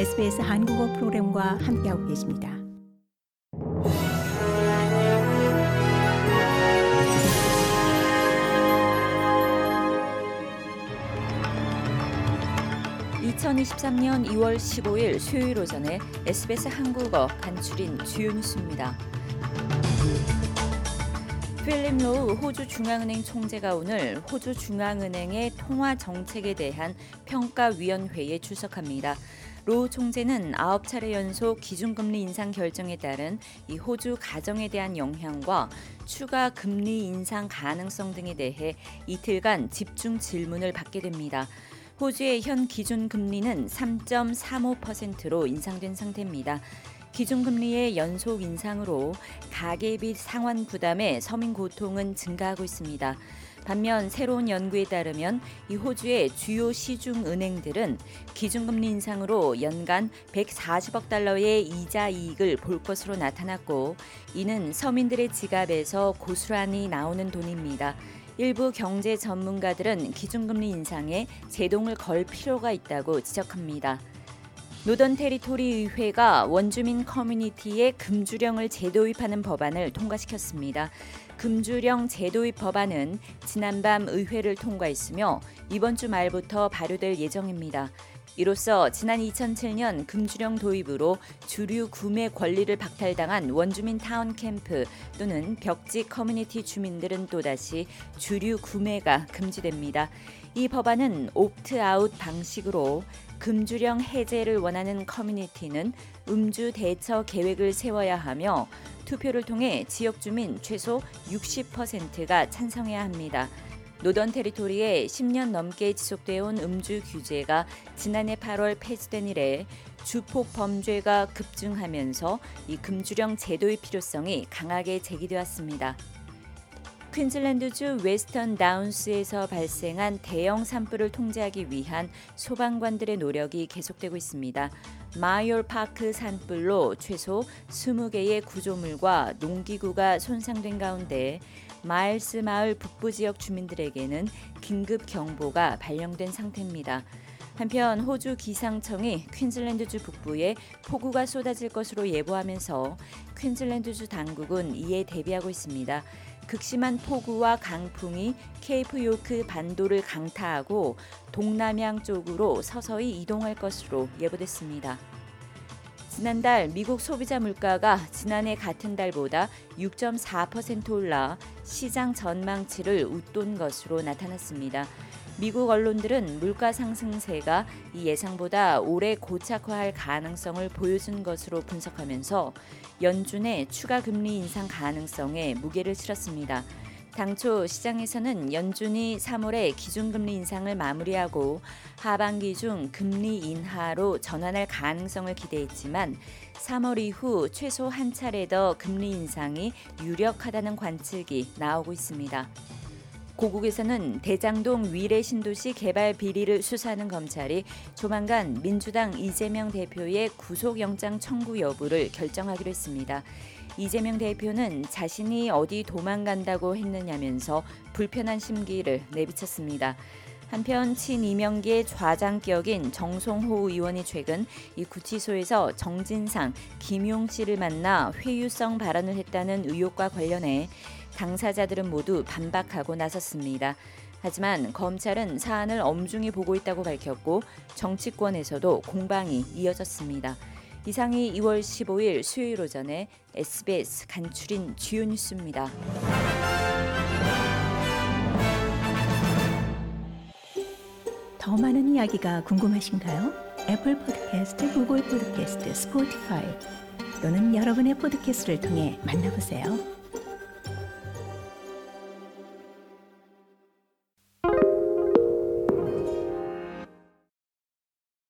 SBS 한국어 프로그램과 함께하고 계십니다. (2023년 2월 15일) 수요일 오전에 SBS 한국어 간추린 주요 뉴스입니다. 필립 로우 호주 중앙은행 총재가 오늘 호주 중앙은행의 통화 정책에 대한 평가위원회에 출석합니다. 로우 총재는 아홉 차례 연속 기준금리 인상 결정에 따른 이 호주 가정에 대한 영향과 추가 금리 인상 가능성 등에 대해 이틀간 집중 질문을 받게 됩니다. 호주의 현 기준 금리는 3.35%로 인상된 상태입니다. 기준금리의 연속 인상으로 가계비 상환 부담에 서민 고통은 증가하고 있습니다. 반면 새로운 연구에 따르면 이 호주의 주요 시중 은행들은 기준금리 인상으로 연간 140억 달러의 이자 이익을 볼 것으로 나타났고 이는 서민들의 지갑에서 고스란히 나오는 돈입니다. 일부 경제 전문가들은 기준금리 인상에 제동을 걸 필요가 있다고 지적합니다. 노던 테리토리 의회가 원주민 커뮤니티에 금주령을 제도입하는 법안을 통과시켰습니다. 금주령 제도입 법안은 지난밤 의회를 통과했으며 이번 주 말부터 발효될 예정입니다. 이로써 지난 2007년 금주령 도입으로 주류 구매 권리를 박탈당한 원주민 타운 캠프 또는 벽지 커뮤니티 주민들은 또다시 주류 구매가 금지됩니다. 이 법안은 opt-out 방식으로 금주령 해제를 원하는 커뮤니티는 음주 대처 계획을 세워야 하며 투표를 통해 지역 주민 최소 60%가 찬성해야 합니다. 노던 테리토리에 10년 넘게 지속되어 온 음주 규제가 지난해 8월 폐지된 이래 주폭 범죄가 급증하면서 이 금주령 제도의 필요성이 강하게 제기되었습니다. 퀸즐랜드주 웨스턴 다운스에서 발생한 대형 산불을 통제하기 위한 소방관들의 노력이 계속되고 있습니다. 마이올 파크 산불로 최소 20개의 구조물과 농기구가 손상된 가운데 마일스 마을 북부 지역 주민들에게는 긴급 경보가 발령된 상태입니다. 한편 호주 기상청이 퀸즐랜드주 북부에 폭우가 쏟아질 것으로 예보하면서 퀸즐랜드주 당국은 이에 대비하고 있습니다. 극심한 폭우와 강풍이 케이프 요크 반도를 강타하고 동남양 쪽으로 서서히 이동할 것으로 예보됐습니다. 지난달 미국 소비자 물가가 지난해 같은 달보다 6.4% 올라 시장 전망치를 웃돈 것으로 나타났습니다. 미국 언론들은 물가 상승세가 이 예상보다 올해 고착화할 가능성을 보여준 것으로 분석하면서 연준의 추가 금리 인상 가능성에 무게를 실었습니다. 당초 시장에서는 연준이 3월에 기준금리 인상을 마무리하고 하반기 중 금리 인하로 전환할 가능성을 기대했지만 3월 이후 최소 한 차례 더 금리 인상이 유력하다는 관측이 나오고 있습니다. 고국에서는 대장동 위례 신도시 개발 비리를 수사하는 검찰이 조만간 민주당 이재명 대표의 구속영장 청구 여부를 결정하기로 했습니다. 이재명 대표는 자신이 어디 도망간다고 했느냐면서 불편한 심기를 내비쳤습니다. 한편 친이명계 좌장격인 정송호 의원이 최근 이 구치소에서 정진상, 김용 씨를 만나 회유성 발언을 했다는 의혹과 관련해 당사자들은 모두 반박하고 나섰습니다. 하지만 검찰은 사안을 엄중히 보고 있다고 밝혔고 정치권에서도 공방이 이어졌습니다. 이상이 2월 15일 수요일 오전에 SBS 간추린 주요 뉴스입니다. 더 많은 이야기가 궁금하신가요? Apple Podcast, Google Podcast, Spotify 또는 여러분의 podcast를 통해 만나보세요.